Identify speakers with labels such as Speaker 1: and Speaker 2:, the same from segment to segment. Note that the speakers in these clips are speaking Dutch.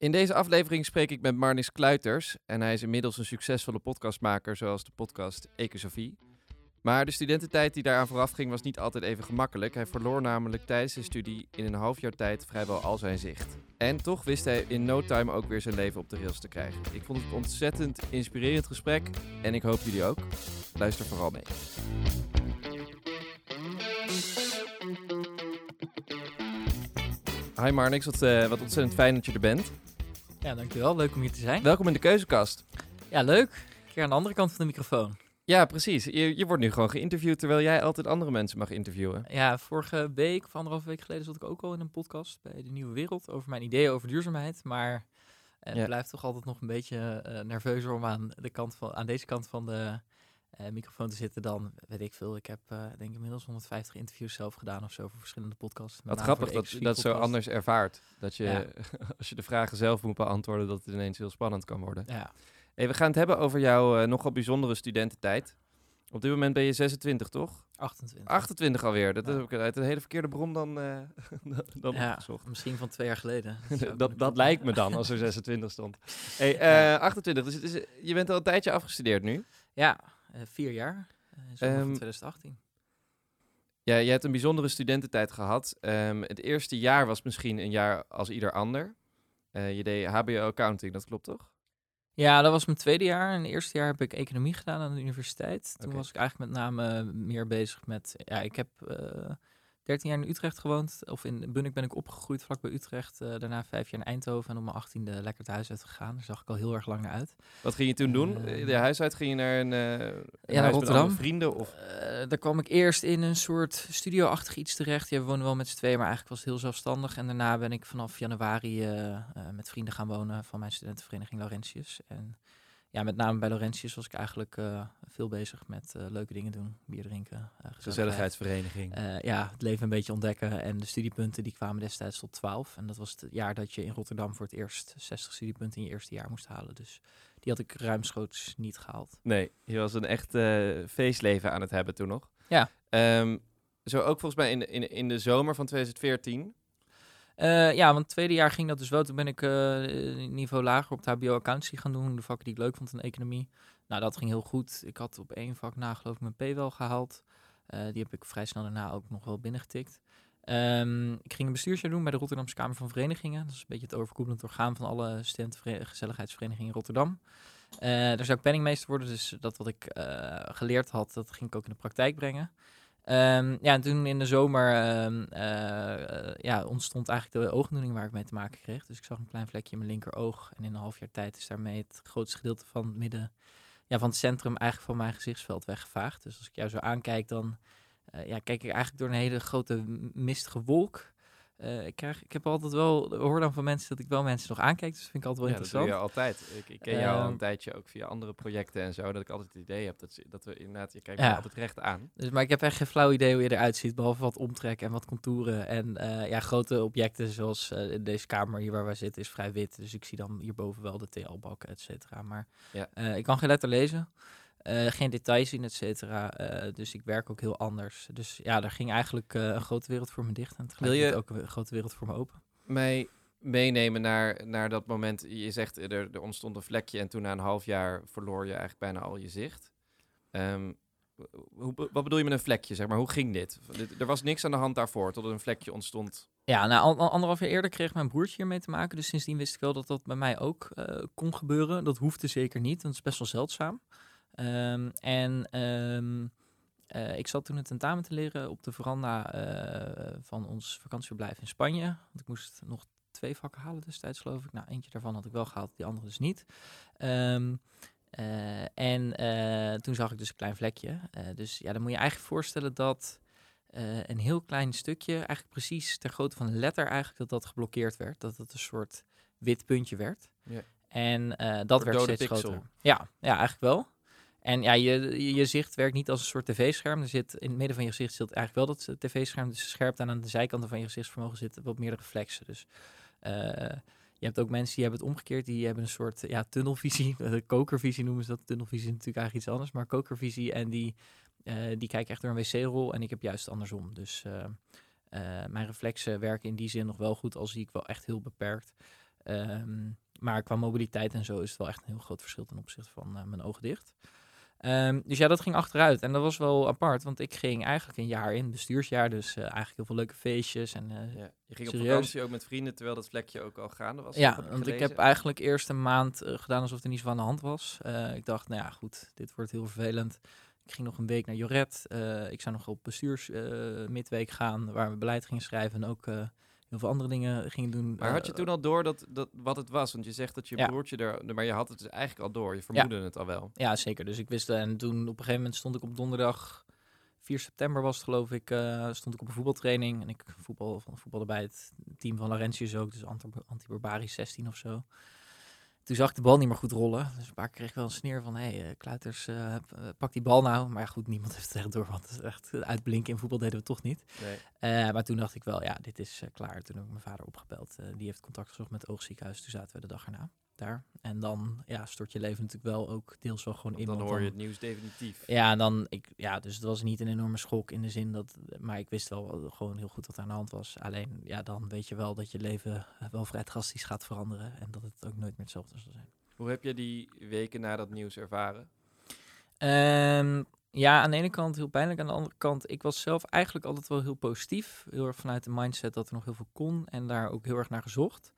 Speaker 1: In deze aflevering spreek ik met Marnix Kluiters en hij is inmiddels een succesvolle podcastmaker zoals de podcast Ecosofie. Maar de studententijd die daaraan vooraf ging was niet altijd even gemakkelijk. Hij verloor namelijk tijdens zijn studie in een half jaar tijd vrijwel al zijn zicht. En toch wist hij in no time ook weer zijn leven op de rails te krijgen. Ik vond het een ontzettend inspirerend gesprek en ik hoop jullie ook. Luister vooral mee. Hi Marnix, wat, uh, wat ontzettend fijn dat je er bent.
Speaker 2: Ja, dankjewel. Leuk om hier te zijn.
Speaker 1: Welkom in de keuzekast.
Speaker 2: Ja, leuk. Een keer aan de andere kant van de microfoon.
Speaker 1: Ja, precies. Je, je wordt nu gewoon geïnterviewd terwijl jij altijd andere mensen mag interviewen.
Speaker 2: Ja, vorige week of anderhalve week geleden zat ik ook al in een podcast bij De Nieuwe Wereld over mijn ideeën over duurzaamheid. Maar het ja. blijft toch altijd nog een beetje uh, nerveuzer om aan, de kant van, aan deze kant van de microfoon te zitten dan, weet ik veel. Ik heb uh, denk ik inmiddels 150 interviews zelf gedaan of zo voor verschillende podcasts.
Speaker 1: Wat grappig dat dat zo anders ervaart. Dat je, ja. als je de vragen zelf moet beantwoorden, dat het ineens heel spannend kan worden.
Speaker 2: Ja.
Speaker 1: Hey, we gaan het hebben over jouw uh, nogal bijzondere studententijd. Op dit moment ben je 26, toch?
Speaker 2: 28.
Speaker 1: 28 alweer. Dat ja. heb ik uit een hele verkeerde bron dan, dan
Speaker 2: ja,
Speaker 1: opgezocht.
Speaker 2: Misschien van twee jaar geleden.
Speaker 1: Dat, dat, dat lijkt me dan, als er 26 stond. Hey, 28, dus, je bent al een tijdje afgestudeerd nu?
Speaker 2: Ja, uh, vier jaar. Uh, um, 2018.
Speaker 1: Ja, je hebt een bijzondere studententijd gehad. Um, het eerste jaar was misschien een jaar als ieder ander. Uh, je deed HBO Accounting, dat klopt toch?
Speaker 2: Ja, dat was mijn tweede jaar. En het eerste jaar heb ik economie gedaan aan de universiteit. Toen okay. was ik eigenlijk met name meer bezig met... Ja, ik heb 13 jaar in Utrecht gewoond. Of in Bunnik ben ik opgegroeid vlakbij Utrecht. Uh, daarna vijf jaar in Eindhoven. En op mijn achttiende lekker het huis uit gegaan. Daar zag ik al heel erg lang naar uit.
Speaker 1: Wat ging je toen doen? Uh, de huis uit? Ging je naar een, een
Speaker 2: ja, naar Rotterdam.
Speaker 1: vrienden? Of?
Speaker 2: daar kwam ik eerst in een soort studio-achtig iets terecht. Ja, we wel met z'n tweeën, maar eigenlijk was het heel zelfstandig. En daarna ben ik vanaf januari met vrienden gaan wonen van mijn studentenvereniging Laurentius. En ja, met name bij Laurentius was ik eigenlijk uh, veel bezig met uh, leuke dingen doen. Bier drinken. Uh,
Speaker 1: Gezelligheidsvereniging.
Speaker 2: ja, het leven een beetje ontdekken. En de studiepunten die kwamen destijds tot 12. En dat was het jaar dat je in Rotterdam voor het eerst 60 studiepunten in je eerste jaar moest halen. Dus die had ik ruimschoots niet gehaald.
Speaker 1: Nee, je was een echt feestleven aan het hebben toen nog.
Speaker 2: Ja.
Speaker 1: Um, zo ook volgens mij in de, in, in de zomer van 2014
Speaker 2: uh, ja, want het tweede jaar ging dat dus wel. Toen ben ik uh, niveau lager op het HBO accountancy gaan doen. De vakken die ik leuk vond in economie. Nou, dat ging heel goed. Ik had op één vak na geloof ik mijn P wel gehaald. Uh, die heb ik vrij snel daarna ook nog wel binnengetikt. Um, ik ging een bestuursjaar doen bij de Rotterdamse Kamer van Verenigingen. Dat is een beetje het overkoepelend orgaan van alle studentengezelligheidsverenigingen in Rotterdam. daar zou ik penningmeester worden, dus dat wat ik geleerd had, dat ging ik ook in de praktijk brengen. Um, ja, en toen in de zomer um, uh, ja, ontstond eigenlijk de oogaandoening waar ik mee te maken kreeg. Dus ik zag een klein vlekje in mijn linkeroog. En in een half jaar tijd is daarmee het grootste gedeelte van het midden, ja, van het centrum eigenlijk van mijn gezichtsveld weggevaagd. Dus als ik jou zo aankijk, dan uh, ja, kijk ik eigenlijk door een hele grote mistige wolk. Uh, ik, krijg, ik heb altijd wel, hoor dan van mensen dat ik wel mensen nog aankijk, dus dat vind ik altijd wel
Speaker 1: ja,
Speaker 2: interessant.
Speaker 1: Ja, dat doe je altijd. Ik, ik ken jou al een tijdje ook via andere projecten en zo, dat ik altijd het idee heb dat, dat we inderdaad, je kijkt ja. altijd recht aan.
Speaker 2: Dus, maar ik heb echt geen flauw idee hoe je eruit ziet, behalve wat omtrek en wat contouren. En uh, ja, grote objecten zoals uh, deze kamer hier waar wij zitten is vrij wit, dus ik zie dan hierboven wel de TL-bakken, et cetera. Maar ja. ik kan geen letter lezen. Uh, geen details zien, et cetera. Uh, dus ik werk ook heel anders. Dus ja, daar ging eigenlijk uh, een grote wereld voor me dicht. En
Speaker 1: Wil je
Speaker 2: ook een grote wereld voor me open.
Speaker 1: Mij meenemen naar, naar dat moment. Je zegt, er, er ontstond een vlekje en toen na een half jaar verloor je eigenlijk bijna al je zicht. Um, hoe, wat bedoel je met een vlekje, zeg maar? Hoe ging dit? Er was niks aan de hand daarvoor, tot er een vlekje ontstond.
Speaker 2: Ja, nou, anderhalf jaar eerder kreeg mijn broertje hiermee te maken. Dus sindsdien wist ik wel dat dat bij mij ook kon gebeuren. Dat hoefde zeker niet, want het is best wel zeldzaam. Um, en um, uh, ik zat toen het tentamen te leren op de veranda uh, van ons vakantieverblijf in Spanje. Want ik moest nog twee vakken halen destijds, geloof ik. Nou, eentje daarvan had ik wel gehaald, die andere dus niet. Um, uh, en toen zag ik dus een klein vlekje. dus ja, dan moet je eigenlijk voorstellen dat een heel klein stukje, eigenlijk precies ter grootte van een letter, eigenlijk dat dat geblokkeerd werd. Dat het een soort wit puntje werd.
Speaker 1: Ja.
Speaker 2: En dat werd steeds
Speaker 1: pixel.
Speaker 2: groter. Ja, ja, eigenlijk wel. En ja, je, je zicht werkt niet als een soort tv-scherm. Er zit in het midden van je gezicht zit eigenlijk wel dat tv-scherm. Dus scherp aan de zijkanten van je gezichtsvermogen zitten wat meer reflexen. Dus uh, je hebt ook mensen die hebben het omgekeerd. Die hebben een soort ja, tunnelvisie. De kokervisie noemen ze dat. Tunnelvisie is natuurlijk eigenlijk iets anders. Maar kokervisie. En die, uh, die kijken echt door een wc-rol. En ik heb juist andersom. Dus mijn reflexen werken in die zin nog wel goed. Al zie ik wel echt heel beperkt. Ehm, maar qua mobiliteit en zo is het wel echt een heel groot verschil ten opzichte van eh, mijn ogen dicht. Ehm, dus ja, dat ging achteruit. En dat was wel apart, want ik ging eigenlijk een jaar in, bestuursjaar. Dus eh, eigenlijk heel veel leuke feestjes. En, eh,
Speaker 1: Ja. Je ging op vakantie ook met vrienden, terwijl dat vlekje ook al gaande was.
Speaker 2: ja, want ik heb eigenlijk eerst een maand eh, gedaan alsof er niets van aan de hand was. Ik dacht, nou ja, goed, dit wordt heel vervelend. Ik ging nog een week naar Joret. Ik zou nog op bestuurs eh, midweek gaan, waar we beleid gingen schrijven en ook heel veel andere dingen gingen doen.
Speaker 1: Maar had je
Speaker 2: Eh,
Speaker 1: toen al door dat, dat, wat het was? Want je zegt dat je
Speaker 2: Ja.
Speaker 1: broertje er... Maar je had het dus eigenlijk al door. Je vermoedde het al wel.
Speaker 2: Ja, zeker. Dus ik wist eh, en toen op een gegeven moment stond ik op donderdag 4 september was het geloof ik, eh, stond ik op een voetbaltraining en ik voetbal, voetbalde bij het team van Laurentius ook, dus Anti- Antibarbaris 16 of zo. Toen zag ik de bal niet meer goed rollen. Dus een paar keer kreeg ik wel een sneer van, hé, hey, eh, Kluiters, eh, pak die bal nou. Maar ja, goed, niemand heeft het echt door, want het is echt uitblinken in voetbal deden we toch niet.
Speaker 1: Nee.
Speaker 2: Maar toen dacht ik wel, ja, dit is klaar. Toen heb ik mijn vader opgebeld. Die heeft contact gezocht met het oogziekenhuis. Toen zaten we de dag erna daar. En dan ja, stort je leven natuurlijk wel ook deels wel gewoon in.
Speaker 1: dan hoor je het nieuws definitief.
Speaker 2: Ja, en dan, ik, ja, dus het was niet een enorme schok in de zin dat, maar ik wist wel eh, gewoon heel goed wat aan de hand was. Alleen, ja, dan weet je wel dat je leven eh, wel vrij drastisch gaat veranderen en dat het ook nooit meer hetzelfde zal zijn.
Speaker 1: Hoe heb je die weken na dat nieuws ervaren?
Speaker 2: Ehm, ja, aan de ene kant heel pijnlijk. Aan de andere kant, ik was zelf eigenlijk altijd wel heel positief. Heel erg vanuit de mindset dat er nog heel veel kon en daar ook heel erg naar gezocht.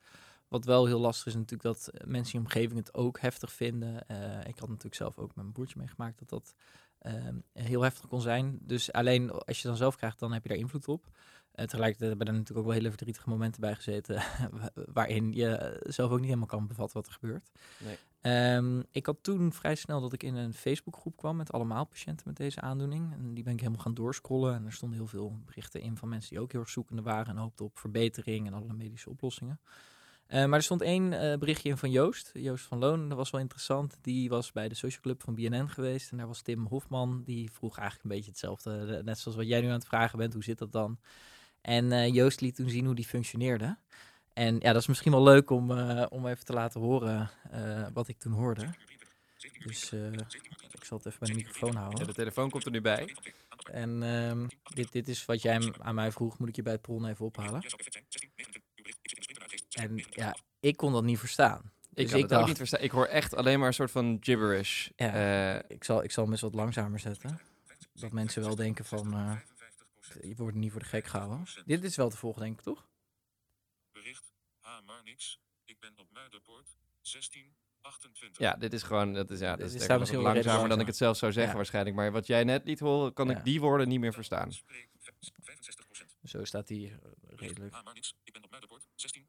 Speaker 2: Wat wel heel lastig is natuurlijk dat eh, mensen in je omgeving het ook heftig vinden. Eh, ik had natuurlijk zelf ook met mijn broertje meegemaakt dat dat ehm, heel heftig kon zijn. Dus alleen als je dan zelf krijgt, dan heb je daar invloed op. Eh, tegelijkertijd hebben er natuurlijk ook wel hele verdrietige momenten bij gezeten. wa- waarin je zelf ook niet helemaal kan bevatten wat er gebeurt.
Speaker 1: Nee.
Speaker 2: Ehm, ik had toen vrij snel dat ik in een Facebookgroep kwam met allemaal patiënten met deze aandoening. En die ben ik helemaal gaan doorscrollen. En er stonden heel veel berichten in van mensen die ook heel erg zoekende waren en hoopten op verbetering en alle medische oplossingen. Eh, maar er stond één eh, berichtje in van Joost, Joost van Loon. Dat was wel interessant. Die was bij de social club van BNN geweest. En daar was Tim Hofman. Die vroeg eigenlijk een beetje hetzelfde. eh, Net zoals wat jij nu aan het vragen bent. Hoe zit dat dan? En Joost liet toen zien hoe die functioneerde. En ja, dat is misschien wel leuk om, om even te laten horen wat ik toen hoorde. Dus ik zal het even bij de microfoon
Speaker 1: Ja,
Speaker 2: houden.
Speaker 1: de telefoon komt er nu bij.
Speaker 2: En ehm, dit, dit is wat jij aan mij vroeg. Moet ik je bij het bron even ophalen? En ja, ik kon dat niet verstaan.
Speaker 1: Ik
Speaker 2: Dus
Speaker 1: kan
Speaker 2: ik
Speaker 1: het ook
Speaker 2: dacht-
Speaker 1: niet verstaan. Ik hoor echt alleen maar een soort van gibberish.
Speaker 2: Ja.
Speaker 1: Eh,
Speaker 2: Ik zal, ik zal hem eens wat langzamer zetten. Dat mensen wel denken van... eh, je wordt niet voor de gek gehouden. Dit is wel te volgen, denk ik, toch?
Speaker 3: Bericht, ha maar niks. Ik ben op Muiderpoort, 16, 28.
Speaker 1: ja, dit is gewoon, dat is, ja, dat
Speaker 2: Dit
Speaker 1: is
Speaker 2: staat
Speaker 1: denk ik
Speaker 2: misschien
Speaker 1: langzamer dan ik het zelf zou zeggen
Speaker 2: Ja.
Speaker 1: waarschijnlijk. Maar wat jij net liet horen, kan
Speaker 2: Ja.
Speaker 1: ik die woorden niet meer verstaan.
Speaker 3: Spreek, v- 65%.
Speaker 2: Zo staat hij eh, redelijk.
Speaker 3: Ha maar niks. Ik ben op Muiderpoort, 16,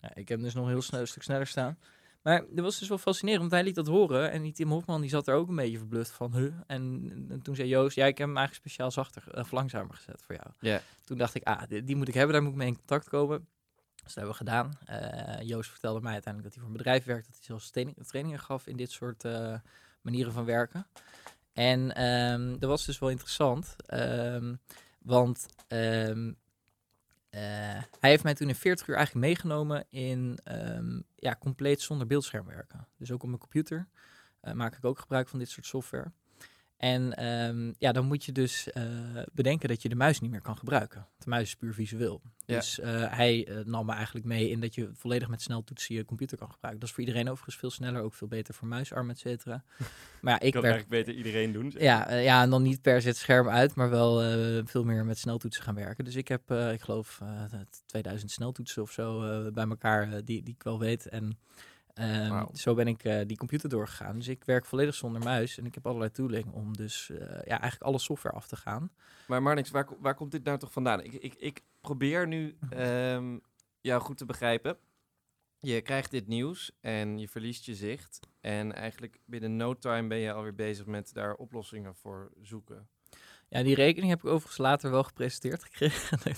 Speaker 3: 28.
Speaker 2: Ja, ik heb hem dus nog heel snel, een stuk sneller staan. Maar dat was dus wel fascinerend, want hij liet dat horen. En die Tim Hofman die zat er ook een beetje verbluft van, huh? En, en toen zei Joost, ja, ik heb hem eigenlijk speciaal zachter ge- of langzamer gezet voor jou.
Speaker 1: Ja.
Speaker 2: Toen dacht ik, ah, die, die moet ik hebben, daar moet ik mee in contact komen. Dus dat hebben we gedaan. Eh, Joost vertelde mij uiteindelijk dat hij voor een bedrijf werkt, dat hij zelfs training, trainingen gaf in dit soort eh, manieren van werken. En ehm, dat was dus wel interessant, ehm, want ehm, eh, hij heeft mij toen in 40 uur eigenlijk meegenomen in ehm, ja, compleet zonder beeldscherm werken. Dus ook op mijn computer eh, maak ik ook gebruik van dit soort software. En ehm, ja, dan moet je dus eh, bedenken dat je de muis niet meer kan gebruiken. De muis is puur visueel.
Speaker 1: Ja.
Speaker 2: Dus eh, hij eh, nam me eigenlijk mee in dat je volledig met sneltoetsen je computer kan gebruiken. Dat is voor iedereen overigens veel sneller, ook veel beter voor muisarm, et cetera. Maar ja, ik
Speaker 1: kan
Speaker 2: werk
Speaker 1: eigenlijk beter iedereen doen. zeg.
Speaker 2: ja, ja, en dan niet per se het scherm uit, maar wel veel meer met sneltoetsen gaan werken. Dus ik heb, ik geloof, eh, dat 2000 sneltoetsen of zo bij elkaar die, die ik wel weet. En ehm, zo ben ik eh, die computer doorgegaan. Dus ik werk volledig zonder muis en ik heb allerlei tooling om dus eh, ja, eigenlijk alle software af te gaan.
Speaker 1: Maar Marnix, waar, waar komt dit nou toch vandaan? Ik, ik, ik probeer nu ehm, jou goed te begrijpen. Je krijgt dit nieuws en je verliest je zicht. En eigenlijk binnen no time ben je alweer bezig met daar oplossingen voor zoeken.
Speaker 2: Ja, die rekening heb ik overigens later wel gepresenteerd gekregen.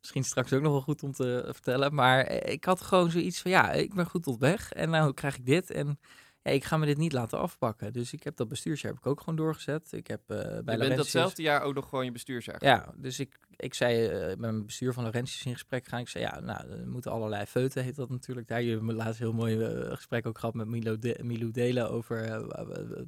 Speaker 2: Misschien straks ook nog wel goed om te vertellen. Maar eh, ik had gewoon zoiets van, ja, ik ben goed op weg. En nou krijg ik dit. En ja, ik ga me dit niet laten afpakken. Dus ik heb dat bestuursjaar heb ik ook gewoon doorgezet. Ik heb eh bij
Speaker 1: je bent datzelfde jaar ook nog gewoon je bestuursjaar.
Speaker 2: Ja, dus ik, ik zei eh, met mijn bestuur van Laurentius in gesprek gaan. Ik zei, ja, nou, er moeten allerlei feuten, heet dat natuurlijk. Daar jullie hebben laatst heel mooi eh, gesprek ook gehad met Milo, de, Delen over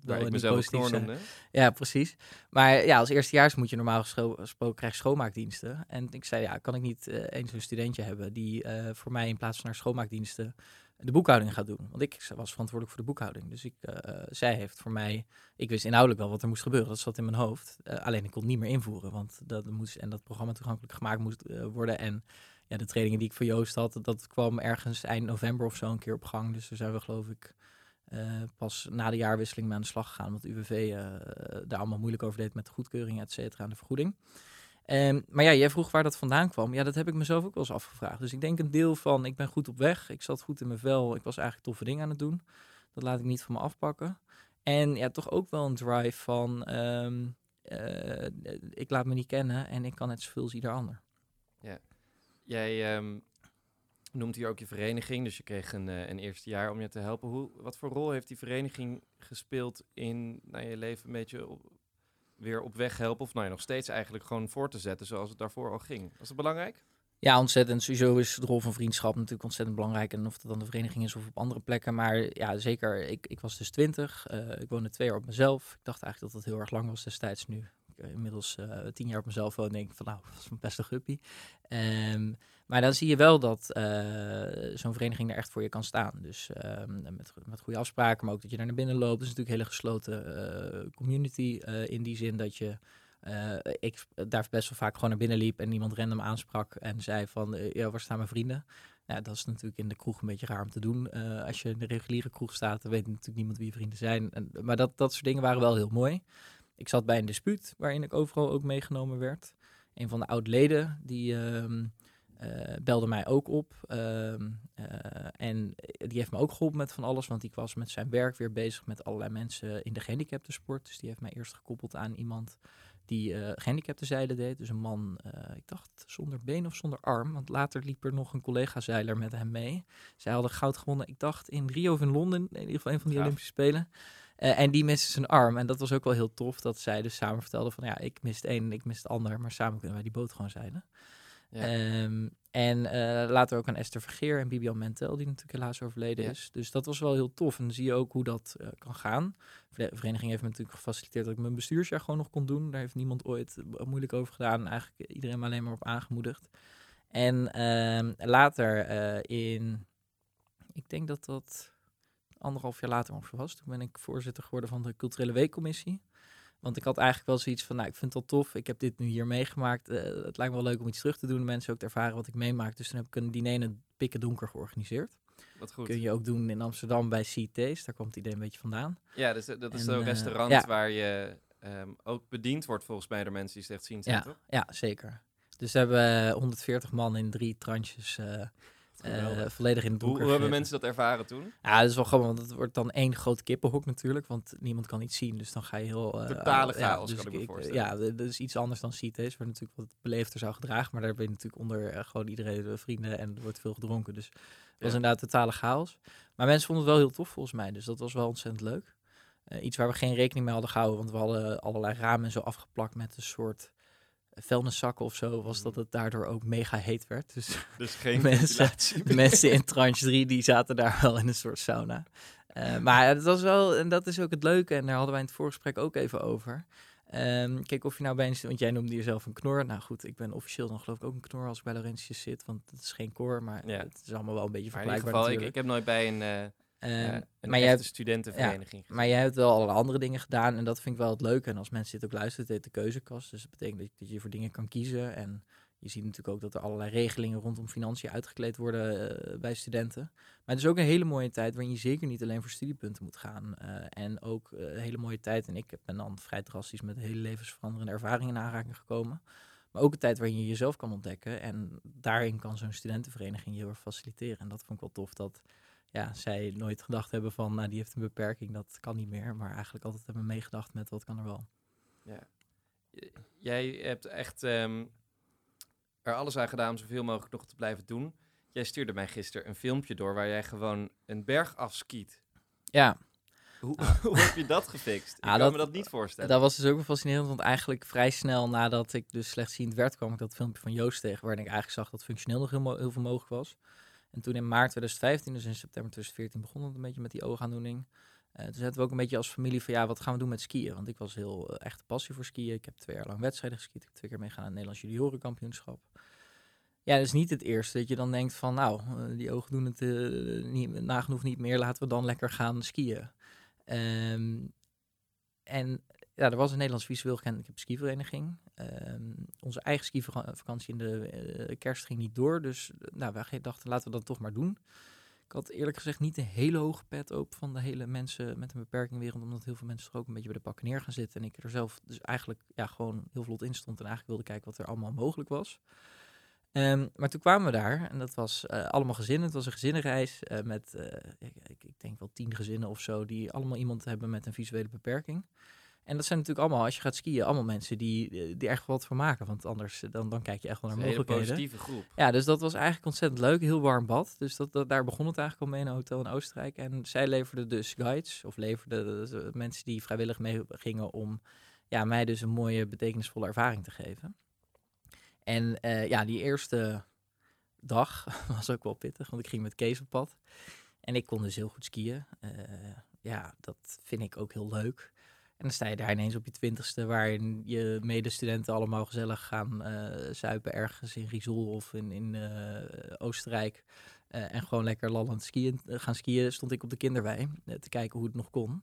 Speaker 1: Waar ik mezelf noemde.
Speaker 2: Ja, precies. Maar ja, als eerstejaars moet je normaal gesproken krijgen schoonmaakdiensten. En ik zei, ja, kan ik niet eens een studentje hebben die voor mij in plaats van naar schoonmaakdiensten de boekhouding gaat doen. Want ik was verantwoordelijk voor de boekhouding. Dus ik, eh, zij heeft voor mij, ik wist inhoudelijk wel wat er moest gebeuren. Dat zat in mijn hoofd. Eh, alleen ik kon het niet meer invoeren, want dat moest en dat programma toegankelijk gemaakt moest eh, worden. En ja, de trainingen die ik voor Joost had, dat kwam ergens eind november of zo een keer op gang. Dus daar zijn we geloof ik pas na de jaarwisseling mee aan de slag gegaan. Want UWV daar allemaal moeilijk over deed met de goedkeuring, et cetera, en de vergoeding. Um, maar ja, jij vroeg waar dat vandaan kwam. Ja, dat heb ik mezelf ook wel eens afgevraagd. Dus ik denk een deel van, ik ben goed op weg. Ik zat goed in mijn vel. Ik was eigenlijk toffe dingen aan het doen. Dat laat ik niet van me afpakken. En ja, toch ook wel een drive van, um, uh, ik laat me niet kennen en ik kan net zoveel als ieder ander.
Speaker 1: Ja, jij um, noemt hier ook je vereniging. Dus je kreeg een, uh, een eerste jaar om je te helpen. Hoe, wat voor rol heeft die vereniging gespeeld in je leven een beetje op, weer op weg helpen? Of nou ja, nog steeds eigenlijk gewoon voor te zetten zoals het daarvoor al ging. Was dat belangrijk?
Speaker 2: Ja, ontzettend. Sowieso is de rol van vriendschap natuurlijk ontzettend belangrijk. En of dat dan de vereniging is of op andere plekken. Maar ja, zeker. Ik, ik was dus twintig. Uh, ik woonde twee jaar op mezelf. Ik dacht eigenlijk dat dat heel erg lang was destijds. Nu ik inmiddels uh, tien jaar op mezelf woon, denk ik van nou, dat is mijn beste guppy. Um, maar dan zie je wel dat uh, zo'n vereniging er echt voor je kan staan. Dus um, met, met goede afspraken, maar ook dat je daar naar binnen loopt. Het is natuurlijk een hele gesloten uh, community in die zin dat je... ik daar best wel vaak gewoon naar binnen liep en iemand random aansprak en zei van, ja, waar staan mijn vrienden? Ja, dat is natuurlijk in de kroeg een beetje raar om te doen. als je in de reguliere kroeg staat, dan weet natuurlijk niemand wie je vrienden zijn. Maar dat, dat soort dingen waren wel heel mooi. Ik zat bij een dispuut waarin ik overal ook meegenomen werd. Een van de oud-leden die uh, belde mij ook op. Uh, en die heeft me ook geholpen met van alles, want ik was met zijn werk weer bezig met allerlei mensen in de gehandicaptensport. Dus die heeft mij eerst gekoppeld aan iemand die uh, gehandicaptenzeilen deed. Dus een man, ik dacht zonder been of zonder arm. Want later liep er nog een collega-zeiler met hem mee. Zij hadden goud gewonnen, ik dacht in Rio of in Londen, in ieder geval een van die Olympische Spelen. Uh, en die miste zijn arm. En dat was ook wel heel tof dat zij dus samen vertelden van ja, ik mist één en ik mist de ander. Maar samen kunnen wij die boot gewoon zeilen. Ja. Um, en uh, later ook aan Esther Vergeer en Bibian Mentel, die natuurlijk helaas overleden ja. is. Dus dat was wel heel tof. En dan zie je ook hoe dat uh, kan gaan. De vereniging heeft me natuurlijk gefaciliteerd dat ik mijn bestuursjaar gewoon nog kon doen. Daar heeft niemand ooit moeilijk over gedaan. Eigenlijk iedereen me alleen maar op aangemoedigd. En uh, later in, ik denk dat dat anderhalf jaar later ongeveer was. Toen ben ik voorzitter geworden van de culturele weekcommissie. Want ik had eigenlijk wel zoiets van, nou, ik vind het wel tof. Ik heb dit nu hier meegemaakt. Uh, het lijkt me wel leuk om iets terug te doen. Mensen ook te ervaren wat ik meemaak. Dus toen heb ik een diner in het pikken donker georganiseerd.
Speaker 1: Wat goed.
Speaker 2: Kun je ook doen in Amsterdam bij CT's. Daar komt het idee een beetje vandaan.
Speaker 1: Ja, dus, dat is zo'n uh, restaurant ja. waar je um, ook bediend wordt volgens mij door mensen die slecht zien zijn,
Speaker 2: ja,
Speaker 1: toch?
Speaker 2: Ja, zeker. Dus we hebben 140 man in drie tranches uh, uh, volledig in het donker.
Speaker 1: Hoe, hoe hebben mensen dat ervaren toen?
Speaker 2: Ja, dat is wel gewoon, want het wordt dan één groot kippenhok natuurlijk, want niemand kan iets zien. Dus dan ga je heel...
Speaker 1: Uh, Totale chaos,
Speaker 2: ja, dus
Speaker 1: kan ik me voorstellen.
Speaker 2: Ja, dat is iets anders dan CT's, waar natuurlijk wat beleefder zou gedragen. Maar daar ben je natuurlijk onder uh, gewoon iedereen vrienden en er wordt veel gedronken. Dus het ja. was inderdaad totale chaos. Maar mensen vonden het wel heel tof volgens mij, dus dat was wel ontzettend leuk. Uh, iets waar we geen rekening mee hadden gehouden, want we hadden allerlei ramen zo afgeplakt met een soort vuilniszakken of zo, was dat het daardoor ook mega heet werd. Dus,
Speaker 1: dus geen
Speaker 2: mensen, de mensen in tranche 3 die zaten daar wel in een soort sauna. Uh, maar het was wel, en dat is ook het leuke, en daar hadden wij in het voorgesprek ook even over. Um, kijk, of je nou bij een, want jij noemde jezelf een knor. Nou goed, ik ben officieel dan geloof ik ook een knor als ik bij Laurentius zit, want het is geen koor, maar ja. het is allemaal wel een beetje vergelijkbaar.
Speaker 1: in ieder geval, ik, ik, heb nooit bij een... Uh... Uh, een
Speaker 2: maar
Speaker 1: jij
Speaker 2: hebt,
Speaker 1: studentenvereniging.
Speaker 2: Ja, maar jij hebt wel alle andere dingen gedaan en dat vind ik wel het leuke. En als mensen dit ook luisteren, het heet de keuzekast. Dus dat betekent dat, dat je voor dingen kan kiezen. En je ziet natuurlijk ook dat er allerlei regelingen rondom financiën uitgekleed worden uh, bij studenten. Maar het is ook een hele mooie tijd waarin je zeker niet alleen voor studiepunten moet gaan. Uh, en ook uh, een hele mooie tijd, en ik ben dan vrij drastisch met hele levensveranderende ervaringen in aanraking gekomen. Maar ook een tijd waarin je jezelf kan ontdekken. En daarin kan zo'n studentenvereniging je heel erg faciliteren. En dat vond ik wel tof dat ja, zij nooit gedacht hebben van, nou, die heeft een beperking, dat kan niet meer. Maar eigenlijk altijd hebben meegedacht met, wat kan er wel.
Speaker 1: Ja. Jij hebt echt um, er alles aan gedaan om zoveel mogelijk nog te blijven doen. Jij stuurde mij gisteren een filmpje door waar jij gewoon een berg afskiet.
Speaker 2: Ja.
Speaker 1: Hoe, hoe heb je dat gefixt? Ik ah, kan dat, me dat niet voorstellen.
Speaker 2: Dat was dus ook wel fascinerend, want eigenlijk vrij snel nadat ik dus slechtziend werd, kwam ik dat filmpje van Joost tegen, waarin ik eigenlijk zag dat functioneel nog heel, heel veel mogelijk was. En toen in maart 2015, dus in september 2014, begon het een beetje met die oogaandoening. Uh, toen zetten we ook een beetje als familie van ja, wat gaan we doen met skiën? Want ik was heel uh, echt passie voor skiën. Ik heb twee jaar lang wedstrijden geskiet. Ik heb twee keer meegaan aan het Nederlands juniorenkampioenschap. Ja, dat is niet het eerste dat je dan denkt van, nou, eh, die ogen doen het eh, niet, nagenoeg niet meer, laten we dan lekker gaan skiën. Ehm, en ja, er was een Nederlands visueel gehandicapte skivereniging. Ehm onze eigen skivakantie in de eh, kerst ging niet door, dus eh, nou, wij dachten, laten we dat toch maar doen. Ik had eerlijk gezegd niet een hele hoge pet op van de hele mensen met een beperking wereld, omdat heel veel mensen er ook een beetje bij de pakken neer gaan zitten. En ik er zelf dus eigenlijk ja, gewoon heel vlot in stond en eigenlijk wilde kijken wat er allemaal mogelijk was. Ehm, maar toen kwamen we daar en dat was eh, allemaal gezinnen. Het was een gezinnenreis met, ik, ik denk wel tien gezinnen of zo, die allemaal iemand hebben met een visuele beperking. En dat zijn natuurlijk allemaal, als je gaat skiën, allemaal mensen die, eh, die echt wat van maken. Want anders eh, dan, dan kijk je echt wel
Speaker 1: Een
Speaker 2: naar mogelijkheden.
Speaker 1: positieve groep.
Speaker 2: Ja, dus dat was eigenlijk ontzettend leuk. Heel warm bad. Dus dat, dat, daar begon het eigenlijk al mee in een hotel in Oostenrijk. En zij leverden dus guides, of leverden eh, mensen die vrijwillig mee gingen om ja, mij dus een mooie, betekenisvolle ervaring te geven. En ja, die eerste dag was ook wel pittig, want ik ging met Kees op pad. En ik kon dus heel goed skiën. Ja, dat vind ik ook heel leuk. En dan sta je daar ineens op je twintigste, waarin je medestudenten allemaal gezellig gaan eh zuipen ergens in Riesel of in, in eh, Oostenrijk. Eh, en gewoon lekker lallend skiën, gaan skiën, stond ik op de kinderwei te kijken hoe het nog kon.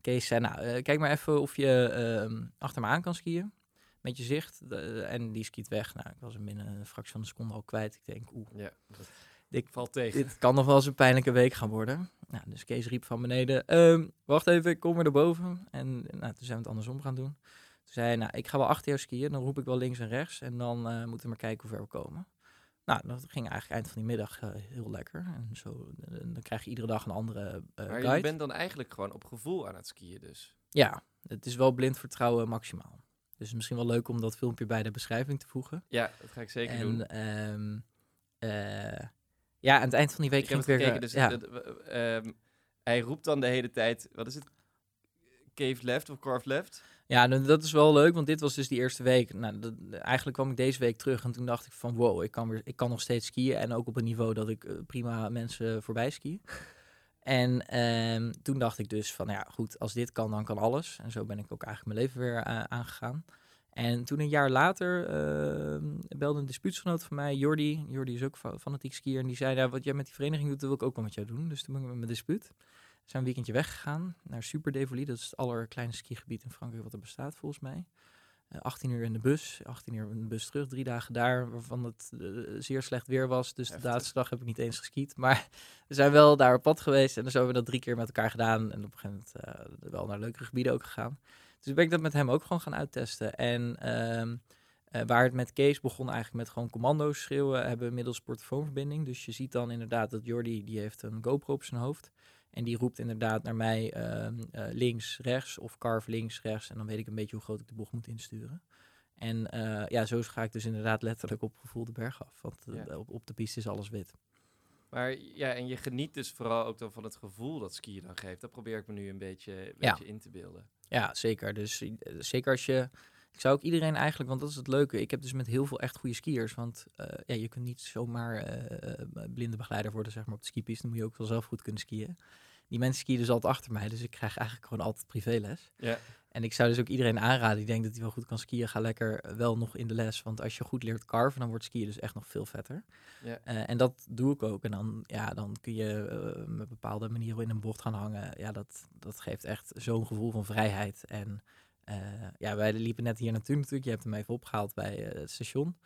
Speaker 2: Kees zei, nou, kijk maar even of je ehm, achter me aan kan skiën. Met je zicht. En die skiet weg. Nou, ik was hem binnen een fractie van een seconde al kwijt. Ik denk, oeh,
Speaker 1: Ja, dat
Speaker 2: Ik-
Speaker 1: valt tegen.
Speaker 2: dit kan nog wel eens een pijnlijke week gaan worden. Nou, dus Kees riep van beneden, "Ehm, wacht even, ik kom weer naar boven. En nou, toen zijn we het andersom gaan doen. Toen zei hij, nou, ik ga wel achter jou skiën, dan roep ik wel links en rechts. En dan eh, moeten we maar kijken hoe ver we komen. Nou, dat ging eigenlijk eind van die middag eh, heel lekker. En zo, dan krijg je iedere dag een andere eh
Speaker 1: maar je
Speaker 2: guide.
Speaker 1: bent dan eigenlijk gewoon op gevoel aan het skiën dus.
Speaker 2: Ja, het is wel blind vertrouwen maximaal. Dus misschien wel leuk om dat filmpje bij de beschrijving te voegen.
Speaker 1: Ja, dat ga ik zeker doen.
Speaker 2: en ehm, eh, ja, aan het eind van die week
Speaker 1: Ik heb
Speaker 2: ik weer...
Speaker 1: gekeken,
Speaker 2: eh,
Speaker 1: dus
Speaker 2: ja.
Speaker 1: het- eh, ehm, hij roept dan de hele tijd, wat is het? Cave left of carve left?
Speaker 2: Ja, nou, dat is wel leuk, want dit was dus die eerste week. Nou, dat, eigenlijk kwam ik deze week terug en toen dacht ik van wow, ik kan, weer, ik kan nog steeds skiën. En ook op een niveau dat ik eh, prima mensen voorbij ski. En ehm, toen dacht ik dus van ja, goed, als dit kan, dan kan alles. En zo ben ik ook eigenlijk mijn leven weer aangegaan. En toen een jaar later ehm, belde een dispuutsgenoot van mij, Jordi. Jordi is ook fa- fanatiek skier. En die zei, ja, wat jij met die vereniging doet, dat wil ik ook wel met jou doen. Dus toen ben ik met mijn dispuut. We zijn een weekendje weggegaan naar Super Devolie. Dat is het allerkleinste skigebied in Frankrijk wat er bestaat, volgens mij. Eh, 18 uur in de bus, 18 uur in de bus terug, drie dagen daar, waarvan het eh, zeer slecht weer was. Dus
Speaker 1: Heftig.
Speaker 2: de laatste dag heb ik niet eens geskiet. Maar we zijn wel daar op pad geweest en dan hebben we dat drie keer met elkaar gedaan. En op een gegeven moment eh, wel naar leukere gebieden ook gegaan. Dus ben ik dat met hem ook gewoon gaan uittesten. En ehm, eh, waar het met Kees begon eigenlijk met gewoon commando's schreeuwen, hebben we inmiddels portofoonverbinding. Dus je ziet dan inderdaad dat Jordi, die heeft een GoPro op zijn hoofd. En die roept inderdaad naar mij ehm, eh, links, rechts of carve links, rechts. En dan weet ik een beetje hoe groot ik de bocht moet insturen. En eh, ja, zo ga ik dus inderdaad letterlijk op gevoel de berg af. Want
Speaker 1: Ja.
Speaker 2: op, op de piste is alles wit.
Speaker 1: Maar ja, en je geniet dus vooral ook dan van het gevoel dat skiën dan geeft. Dat probeer ik me nu een beetje, een
Speaker 2: Ja.
Speaker 1: beetje in te beelden.
Speaker 2: Ja, zeker. Dus eh, zeker als je. Ik zou ook iedereen eigenlijk, want dat is het leuke. Ik heb dus met heel veel echt goede skiers. Want eh, ja, je kunt niet zomaar eh, blinde begeleider worden zeg maar, op de skipiste. Dan moet je ook wel zelf goed kunnen skiën. Die mensen skiën dus altijd achter mij. Dus ik krijg eigenlijk gewoon altijd privéles.
Speaker 1: Ja.
Speaker 2: En ik zou dus ook iedereen aanraden die denkt dat hij wel goed kan skiën. Ga lekker wel nog in de les. Want als je goed leert carven, dan wordt skiën dus echt nog veel vetter.
Speaker 1: Ja.
Speaker 2: Eh, en dat doe ik ook. En dan, ja, dan kun je eh, met bepaalde manieren in een bocht gaan hangen. Ja, dat, dat geeft echt zo'n gevoel van vrijheid. En eh, ja, wij liepen net hier naartoe natuurlijk. Je hebt hem even opgehaald bij het station.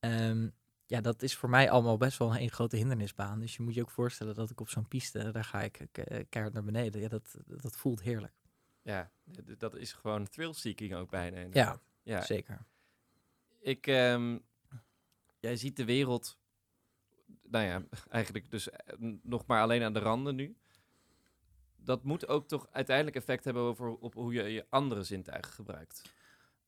Speaker 2: Ehm, ja, dat is voor mij allemaal best wel een, grote hindernisbaan. Dus je moet je ook voorstellen dat ik op zo'n piste, daar ga ik ke- keihard naar beneden. Ja, dat, dat voelt heerlijk.
Speaker 1: Ja, dat is gewoon thrill-seeking ook bijna. inderdaad. ja.
Speaker 2: Zeker.
Speaker 1: Ik, ehm, jij ziet de wereld, nou ja, eigenlijk dus eh, nog maar alleen aan de randen nu. Dat moet ook toch uiteindelijk effect hebben over, op hoe je je andere zintuigen gebruikt.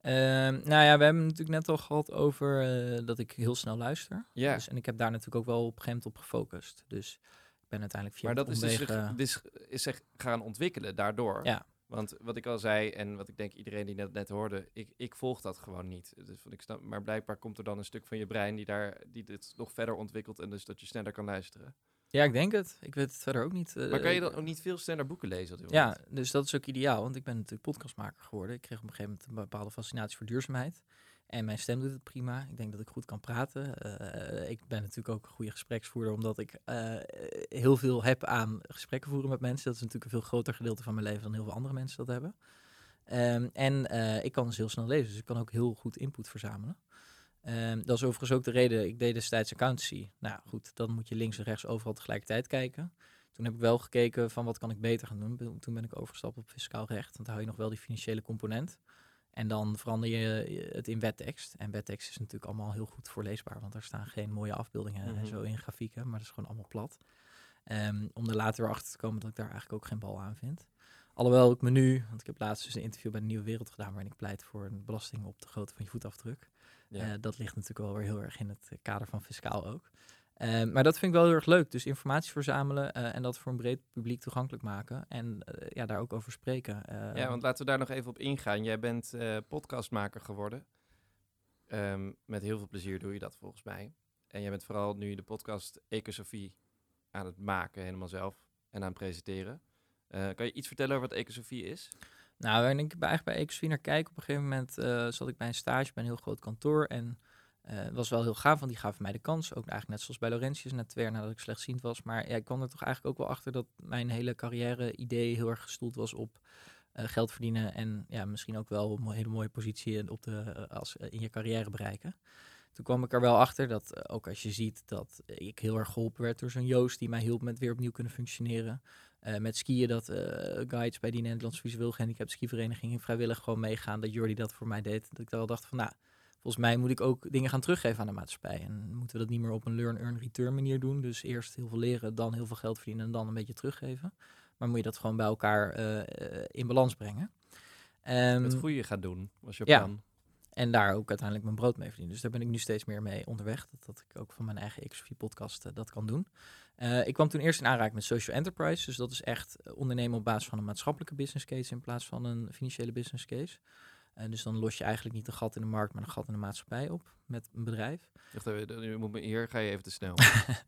Speaker 2: Ehm, nou ja, we hebben het natuurlijk net al gehad over eh, dat ik heel snel luister.
Speaker 1: Ja.
Speaker 2: Dus, en ik heb daar natuurlijk ook wel op een gegeven moment op gefocust. Dus ik ben uiteindelijk via
Speaker 1: Maar dat is dus, dus is zich gaan ontwikkelen daardoor.
Speaker 2: Ja.
Speaker 1: Want wat ik al zei en wat ik denk iedereen die net, net hoorde, ik, ik volg dat gewoon niet. Dus, ik snap, maar blijkbaar komt er dan een stuk van je brein die, daar, die dit nog verder ontwikkelt en dus dat je sneller kan luisteren.
Speaker 2: Ja, ik denk het. Ik weet het verder ook niet.
Speaker 1: Maar kan je
Speaker 2: Eh,
Speaker 1: dan ook niet veel sneller boeken lezen? Op
Speaker 2: Ja, dus dat is ook ideaal, want ik ben natuurlijk podcastmaker geworden. Ik kreeg op een gegeven moment een bepaalde fascinatie voor duurzaamheid. En mijn stem doet het prima. Ik denk dat ik goed kan praten. Eh, ik ben natuurlijk ook een goede gespreksvoerder, omdat ik eh, heel veel heb aan gesprekken voeren met mensen. Dat is natuurlijk een veel groter gedeelte van mijn leven dan heel veel andere mensen dat hebben. Ehm, en eh, ik kan dus heel snel lezen, dus ik kan ook heel goed input verzamelen. Ehm, dat is overigens ook de reden, ik deed destijds accountancy. Nou goed, dan moet je links en rechts overal tegelijkertijd kijken. Toen heb ik wel gekeken van wat kan ik beter gaan doen. Toen ben ik overgestapt op fiscaal recht, want dan hou je nog wel die financiële component. En dan verander je het in wettekst. En wettekst is natuurlijk allemaal heel goed voorleesbaar, want er staan geen mooie afbeeldingen
Speaker 1: Mhm.
Speaker 2: en zo in grafieken, maar dat is gewoon allemaal plat. Ehm, om er later weer achter te komen dat ik daar eigenlijk ook geen bal aan vind. Alhoewel ik me nu, want ik heb laatst dus een interview bij de Nieuwe Wereld gedaan waarin ik pleit voor een belasting op de grootte van je voetafdruk.
Speaker 1: Ja.
Speaker 2: Eh, dat ligt natuurlijk wel weer heel erg in het eh, kader van fiscaal ook. Ehm, maar dat vind ik wel heel erg leuk. Dus informatie verzamelen eh, en dat voor een breed publiek toegankelijk maken. En ja, daar ook over spreken.
Speaker 1: Ja,
Speaker 2: Ehm,
Speaker 1: want laten we daar nog even op ingaan. Jij bent podcastmaker geworden. Ehm, met heel veel plezier doe je dat volgens mij. En jij bent vooral nu de podcast Ecosofie aan het maken, helemaal zelf. En aan het presenteren. Kan je iets vertellen over wat Ecosofie is?
Speaker 2: Nou, waar ik eigenlijk bij Ecosfie naar kijk, op een gegeven moment eh, zat ik bij een stage bij een heel groot kantoor. En eh, het was wel heel gaaf, want die gaven mij de kans. Ook eigenlijk net zoals bij Laurentius, net twee jaar nadat ik slechtziend was. Maar ja, ik kwam er toch eigenlijk ook wel achter dat mijn hele carrière-idee heel erg gestoeld was op eh, geld verdienen. En ja, misschien ook wel een hele mooie positie op de, als, in je carrière bereiken. Toen kwam ik er wel achter dat, ook als je ziet dat ik heel erg geholpen werd door zo'n Joost die mij hielp met weer opnieuw kunnen functioneren. Eh, met skiën, dat eh, guides bij die Nederlandse visueel gehandicapte skivereniging vrijwillig gewoon meegaan. Dat Jordi dat voor mij deed. Dat ik wel dacht van, nou, volgens mij moet ik ook dingen gaan teruggeven aan de maatschappij. En moeten we dat niet meer op een learn, earn, return manier doen. Dus eerst heel veel leren, dan heel veel geld verdienen en dan een beetje teruggeven. Maar moet je dat gewoon bij elkaar eh, in balans brengen. Ehm,
Speaker 1: het goede gaat doen, was je
Speaker 2: ja. En daar ook uiteindelijk mijn brood mee verdienen. Dus daar ben ik nu steeds meer mee onderweg. Dat, dat ik ook van mijn eigen Xfy-podcast dat kan doen. Eh, ik kwam toen eerst in aanraking met social enterprise. Dus dat is echt eh, ondernemen op basis van een maatschappelijke business case in plaats van een financiële business case. Eh, dus dan los je eigenlijk niet een gat in de markt, maar een gat in de maatschappij op met een bedrijf.
Speaker 1: Hier ga je even te snel.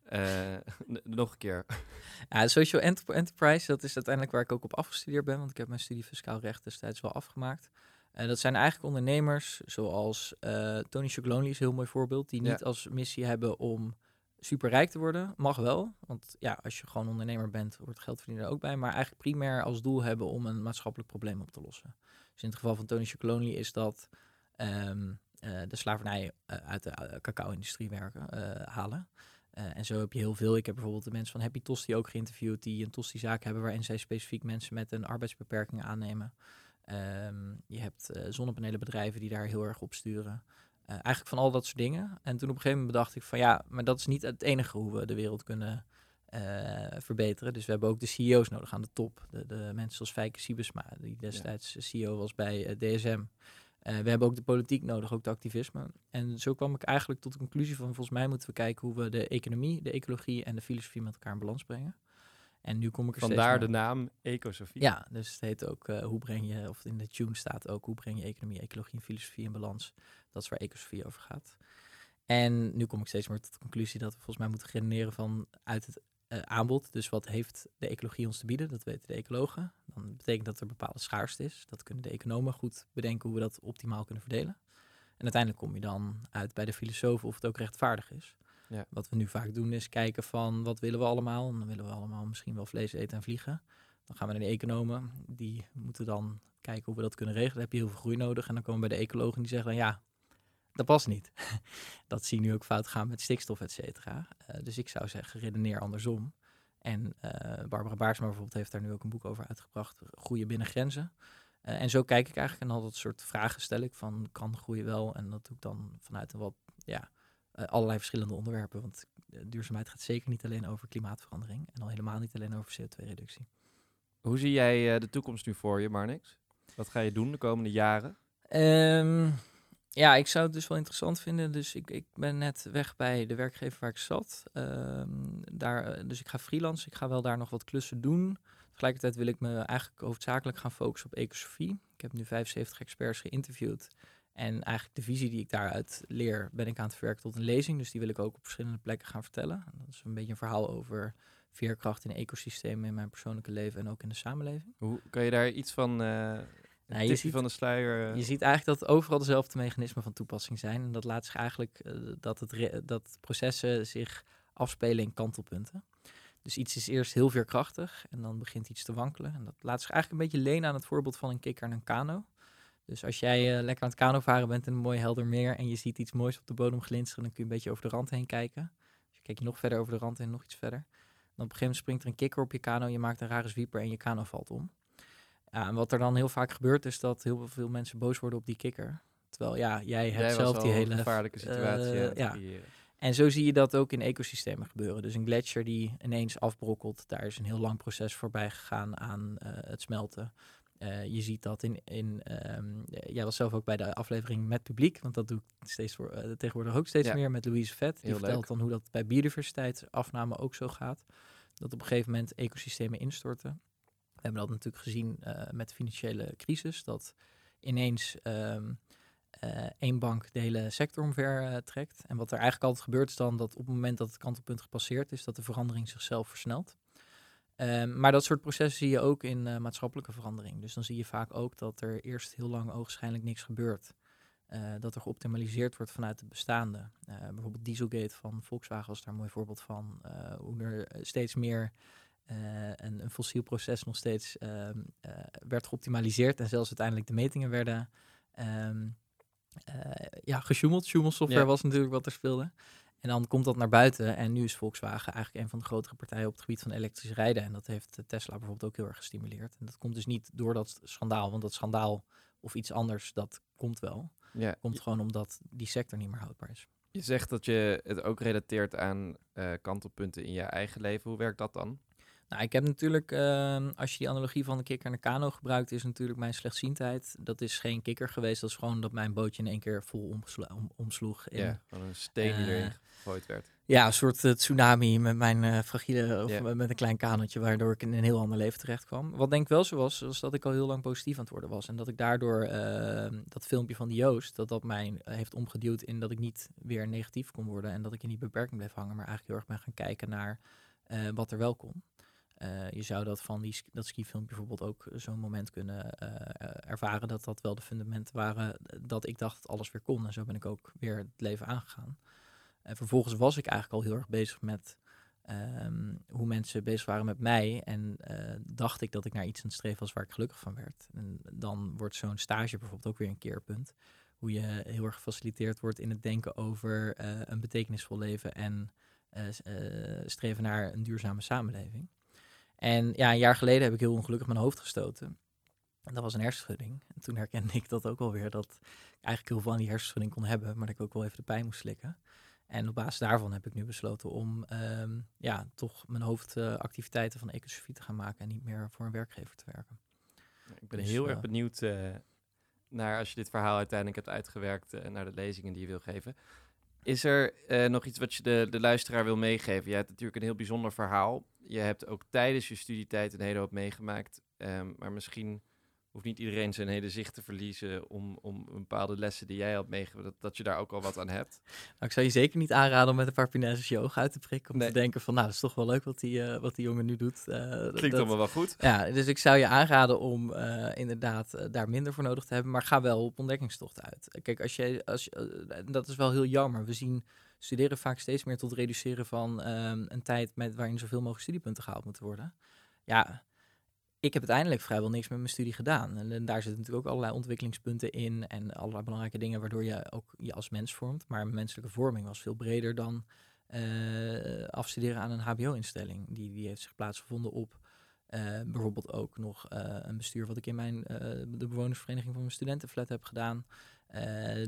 Speaker 1: Eh, nog een keer.
Speaker 2: Ja, social enter- enterprise, dat is uiteindelijk waar ik ook op afgestudeerd ben, want ik heb mijn studie fiscaal recht destijds wel afgemaakt. En dat zijn eigenlijk ondernemers zoals eh, Tony Chocolonely is een heel mooi voorbeeld, die
Speaker 1: Ja.
Speaker 2: niet als missie hebben om superrijk te worden. Mag wel, want ja, als je gewoon ondernemer bent, hoort geld verdienen er ook bij. Maar eigenlijk primair als doel hebben om een maatschappelijk probleem op te lossen. Dus in het geval van Tony Chocolonely is dat ehm, eh, de slavernij eh, uit de cacao-industrie werken, halen. En zo heb je heel veel. Ik heb bijvoorbeeld de mensen van Happy Tosti ook geïnterviewd, die een Tosti-zaak hebben waarin zij specifiek mensen met een arbeidsbeperking aannemen. Ehm, je hebt eh, zonnepanelenbedrijven die daar heel erg op sturen. Eh, eigenlijk van al dat soort dingen. En toen op een gegeven moment bedacht ik van ja, maar dat is niet het enige hoe we de wereld kunnen eh, verbeteren. Dus we hebben ook de CEO's nodig aan de top. De, de mensen zoals Fijke Siebesma, die destijds CEO was bij DSM. We hebben ook de politiek nodig, ook de activisme. En zo kwam ik eigenlijk tot de conclusie van volgens mij moeten we kijken hoe we de economie, de ecologie en de filosofie met elkaar in balans brengen. En nu kom ik er
Speaker 1: Vandaar de naam Ecosofie.
Speaker 2: ja, dus het heet ook eh, hoe breng je, of in de tune staat ook hoe breng je economie, ecologie en filosofie in balans. Dat is waar ecosofie over gaat. En nu kom ik steeds meer tot de conclusie dat we volgens mij moeten redeneren van uit het eh, aanbod. Dus wat heeft de ecologie ons te bieden? Dat weten de ecologen. Dan betekent dat er bepaalde schaarste is. Dat kunnen de economen goed bedenken hoe we dat optimaal kunnen verdelen. En uiteindelijk kom je dan uit bij de filosofen of het ook rechtvaardig is.
Speaker 1: Ja.
Speaker 2: Wat we nu vaak doen is kijken van wat willen we allemaal? En dan willen we allemaal misschien wel vlees eten en vliegen. Dan gaan we naar de economen. Die moeten dan kijken hoe we dat kunnen regelen. Dan heb je heel veel groei nodig. En dan komen we bij de ecologen die zeggen dan ja, dat past niet. dat zie je nu ook fout gaan met stikstof, et cetera. Eh, dus ik zou zeggen, redeneer andersom. En eh, Barbara Baarsma bijvoorbeeld heeft daar nu ook een boek over uitgebracht. Groeien binnen grenzen. Eh, en zo kijk ik eigenlijk en al dat soort vragen stel ik van kan groeien wel. En dat doe ik dan vanuit een wat, ja, allerlei verschillende onderwerpen. Want eh, duurzaamheid gaat zeker niet alleen over klimaatverandering. En al helemaal niet alleen over CO2-reductie.
Speaker 1: Hoe zie jij eh, de toekomst nu voor je, Marnix? Wat ga je doen de komende jaren?
Speaker 2: Ehm, ja, ik zou het dus wel interessant vinden. Dus ik, ik ben net weg bij de werkgever waar ik zat. Ehm, daar, eh, dus ik ga freelance. Ik ga wel daar nog wat klussen doen. Tegelijkertijd wil ik me eigenlijk hoofdzakelijk gaan focussen op ecosofie. Ik heb nu 75 experts geïnterviewd. En eigenlijk de visie die ik daaruit leer, ben ik aan het verwerken tot een lezing. Dus die wil ik ook op verschillende plekken gaan vertellen. Dat is een beetje een verhaal over veerkracht in ecosystemen in mijn persoonlijke leven en ook in de samenleving.
Speaker 1: Hoe kan je daar iets van eh,
Speaker 2: Nou, je ziet-
Speaker 1: van de sluier. eh,
Speaker 2: Je ziet eigenlijk dat overal dezelfde mechanismen van toepassing zijn. En dat laat zich eigenlijk eh, dat, het dat processen zich afspelen in kantelpunten. Dus iets is eerst heel veerkrachtig en dan begint iets te wankelen. En dat laat zich eigenlijk een beetje lenen aan het voorbeeld van een kikker en een kano. Dus als jij eh, lekker aan het kano varen bent in een mooi helder meer en je ziet iets moois op de bodem glinsteren, dan kun je een beetje over de rand heen kijken. Dus je kijkt nog verder over de rand heen, nog iets verder. Dan op een gegeven moment springt er een kikker op je kano, je maakt een rare zwieper en je kano valt om. Ja, en wat er dan heel vaak gebeurt is dat heel veel mensen boos worden op die kikker. Terwijl ja, jij hebt
Speaker 1: jij
Speaker 2: zelf die hele
Speaker 1: gevaarlijke situatie
Speaker 2: eh,
Speaker 1: het
Speaker 2: ja.
Speaker 1: creëren.
Speaker 2: en zo zie je dat ook in ecosystemen gebeuren. Dus een gletsjer die ineens afbrokkelt, daar is een heel lang proces voorbij gegaan aan eh, het smelten. Eh, je ziet dat in, in ehm, jij was zelf ook bij de aflevering met publiek, want dat doe ik steeds voor, eh, tegenwoordig ook steeds
Speaker 1: Ja.
Speaker 2: meer met Louise Vet. Die
Speaker 1: Heel
Speaker 2: vertelt
Speaker 1: leuk.
Speaker 2: dan hoe dat bij biodiversiteitsafname ook zo gaat. Dat op een gegeven moment ecosystemen instorten. We hebben dat natuurlijk gezien eh, met de financiële crisis, dat ineens eh, één bank de hele sector omver eh, trekt. En wat er eigenlijk altijd gebeurt is dan dat op het moment dat het kantelpunt gepasseerd is, dat de verandering zichzelf versnelt. Ehm, maar dat soort processen zie je ook in eh, maatschappelijke verandering. Dus dan zie je vaak ook dat er eerst heel lang ogenschijnlijk niks gebeurt. Eh, dat er geoptimaliseerd wordt vanuit het bestaande. Eh, bijvoorbeeld Dieselgate van Volkswagen was daar een mooi voorbeeld van. Hoe er steeds meer een, een fossiel proces nog steeds ehm, eh, werd geoptimaliseerd. En zelfs uiteindelijk de metingen werden eh, ja, gesjoemeld. Sjoemelsoftware
Speaker 1: Ja.
Speaker 2: was natuurlijk wat er speelde. En dan komt dat naar buiten. En nu is Volkswagen eigenlijk een van de grotere partijen op het gebied van elektrisch rijden. En dat heeft eh, Tesla bijvoorbeeld ook heel erg gestimuleerd. En dat komt dus niet door dat schandaal. Want dat schandaal of iets anders, dat komt wel.
Speaker 1: Ja,
Speaker 2: Komt gewoon omdat die sector niet meer houdbaar is.
Speaker 1: je zegt dat je het ook relateert aan eh, kantelpunten in je eigen leven. Hoe werkt dat dan?
Speaker 2: Nou, ik heb natuurlijk, ehm, als je die analogie van de kikker en de kano gebruikt, is natuurlijk mijn slechtziendheid. Dat is geen kikker geweest, dat is gewoon dat mijn bootje in één keer vol om- omsloeg.
Speaker 1: Ja, gewoon een steen die
Speaker 2: Eh,
Speaker 1: erin gegooid werd.
Speaker 2: Ja, een soort eh, tsunami met mijn eh fragiele, of met- een klein kanotje, waardoor ik in een heel ander leven terecht kwam. Wat denk ik wel zo was, was dat ik al heel lang positief aan het worden was. En dat ik daardoor eh, dat filmpje van die Joost, dat dat mij eh, heeft omgeduwd in dat ik niet weer negatief kon worden. En dat ik in die beperking bleef hangen, maar eigenlijk heel erg ben gaan kijken naar eh, wat er wel kon. Eh, je zou dat van die, dat skifilmpje bijvoorbeeld ook zo'n moment kunnen eh, eh, ervaren dat dat wel de fundamenten waren eh, dat ik dacht dat alles weer kon. En zo ben ik ook weer het leven aangegaan. En vervolgens was ik eigenlijk al heel erg bezig met ehm, hoe mensen bezig waren met mij. En eh, dacht ik dat ik naar iets aan het streven was waar ik gelukkig van werd. En dan wordt zo'n stage bijvoorbeeld ook weer een keerpunt. Hoe je heel erg gefaciliteerd wordt in het denken over eh, een betekenisvol leven en eh, eh, streven naar een duurzame samenleving. En ja, een jaar geleden heb ik heel ongelukkig mijn hoofd gestoten. En dat was een hersenschudding. En toen herkende ik dat ook alweer, dat ik eigenlijk heel veel aan die hersenschudding kon hebben, maar dat ik ook wel even de pijn moest slikken. En op basis daarvan heb ik nu besloten om ehm, ja, toch mijn hoofdactiviteiten van ecosofie te gaan maken en niet meer voor een werkgever te werken.
Speaker 1: Ik ben
Speaker 2: dus,
Speaker 1: heel erg
Speaker 2: eh,
Speaker 1: benieuwd eh, naar als je dit verhaal uiteindelijk hebt uitgewerkt en naar de lezingen die je wil geven. Is er eh, nog iets wat je de, de luisteraar wil meegeven? Je hebt natuurlijk een heel bijzonder verhaal. Je hebt ook tijdens je studietijd een hele hoop meegemaakt. ehm, maar misschien hoeft niet iedereen zijn hele zicht te verliezen om, om bepaalde lessen die jij had meegegeven, dat, dat je daar ook al wat aan hebt.
Speaker 2: Nou, ik zou je zeker niet aanraden om met een paar Pinezes je ogen uit te prikken. Om
Speaker 1: Nee.
Speaker 2: te denken van, nou, dat is toch wel leuk wat die, eh, wat die jongen nu doet. Eh,
Speaker 1: Klinkt
Speaker 2: dat-
Speaker 1: allemaal wel goed.
Speaker 2: Ja, dus ik zou je aanraden om eh, inderdaad daar minder voor nodig te hebben, maar ga wel op ontdekkingstocht uit. Kijk, als je, als je, dat is wel heel jammer. We zien studeren vaak steeds meer tot reduceren van ehm, een tijd met, waarin zoveel mogelijk studiepunten gehaald moeten worden. Ja, ik heb uiteindelijk vrijwel niks met mijn studie gedaan. En, en daar zitten natuurlijk ook allerlei ontwikkelingspunten in en allerlei belangrijke dingen waardoor je ook je als mens vormt. Maar mijn menselijke vorming was veel breder dan eh, afstuderen aan een HBO-instelling. Die, die heeft zich plaatsgevonden op eh, bijvoorbeeld ook nog eh, een bestuur wat ik in mijn, de bewonersvereniging van mijn studentenflat heb gedaan.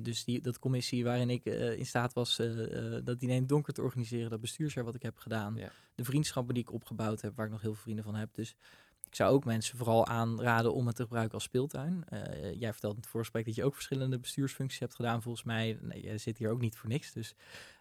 Speaker 2: Dus die, dat commissie waarin ik in staat was dat diner in het donker te organiseren, dat bestuursjaar wat ik heb gedaan.
Speaker 1: Ja.
Speaker 2: De vriendschappen die ik opgebouwd heb, waar ik nog heel veel vrienden van heb. Dus ik zou ook mensen vooral aanraden om het te gebruiken als speeltuin. Eh, jij vertelde in het voorgesprek dat je ook verschillende bestuursfuncties hebt gedaan. Volgens mij, nee, je zit hier ook niet voor niks. Dus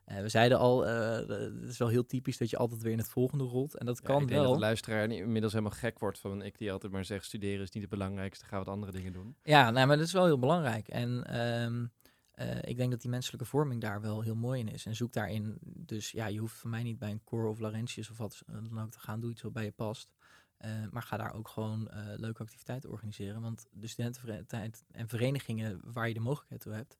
Speaker 2: eh, we zeiden al, eh, het is wel heel typisch dat je altijd weer in het volgende rolt. En dat
Speaker 1: Ja,
Speaker 2: kan
Speaker 1: ik denk
Speaker 2: wel.
Speaker 1: dat de luisteraar inmiddels helemaal gek wordt van ik die altijd maar zeg studeren is niet het belangrijkste, ga wat andere dingen doen.
Speaker 2: Ja, nou, maar dat is wel heel belangrijk. En ehm, eh, ik denk dat die menselijke vorming daar wel heel mooi in is. En zoek daarin. Dus ja, je hoeft van mij niet bij een Cor of Laurentius of wat dan ook te gaan. Doe iets wat bij je past. Eh, maar ga daar ook gewoon eh, leuke activiteiten organiseren. Want de studentenverenigingen en verenigingen waar je de mogelijkheid toe hebt,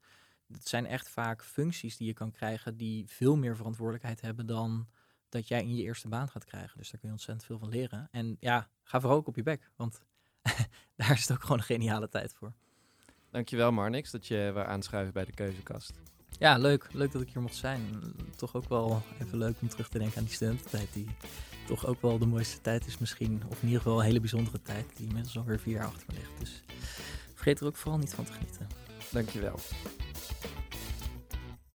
Speaker 2: dat zijn echt vaak functies die je kan krijgen die veel meer verantwoordelijkheid hebben dan dat jij in je eerste baan gaat krijgen. Dus daar kun je ontzettend veel van leren. En ja, ga vooral ook op je bek, want daar is het ook gewoon een geniale tijd voor.
Speaker 1: Dankjewel Marnix dat je wou aanschuiven bij de keuzekast.
Speaker 2: Ja, leuk. Leuk dat ik hier mocht zijn. Toch ook wel even leuk om terug te denken aan die studententijd. Die toch ook wel de mooiste tijd is misschien. Of in ieder geval een hele bijzondere tijd. Die inmiddels alweer vier jaar achter me ligt. Dus vergeet er ook vooral niet van te genieten.
Speaker 1: Dankjewel.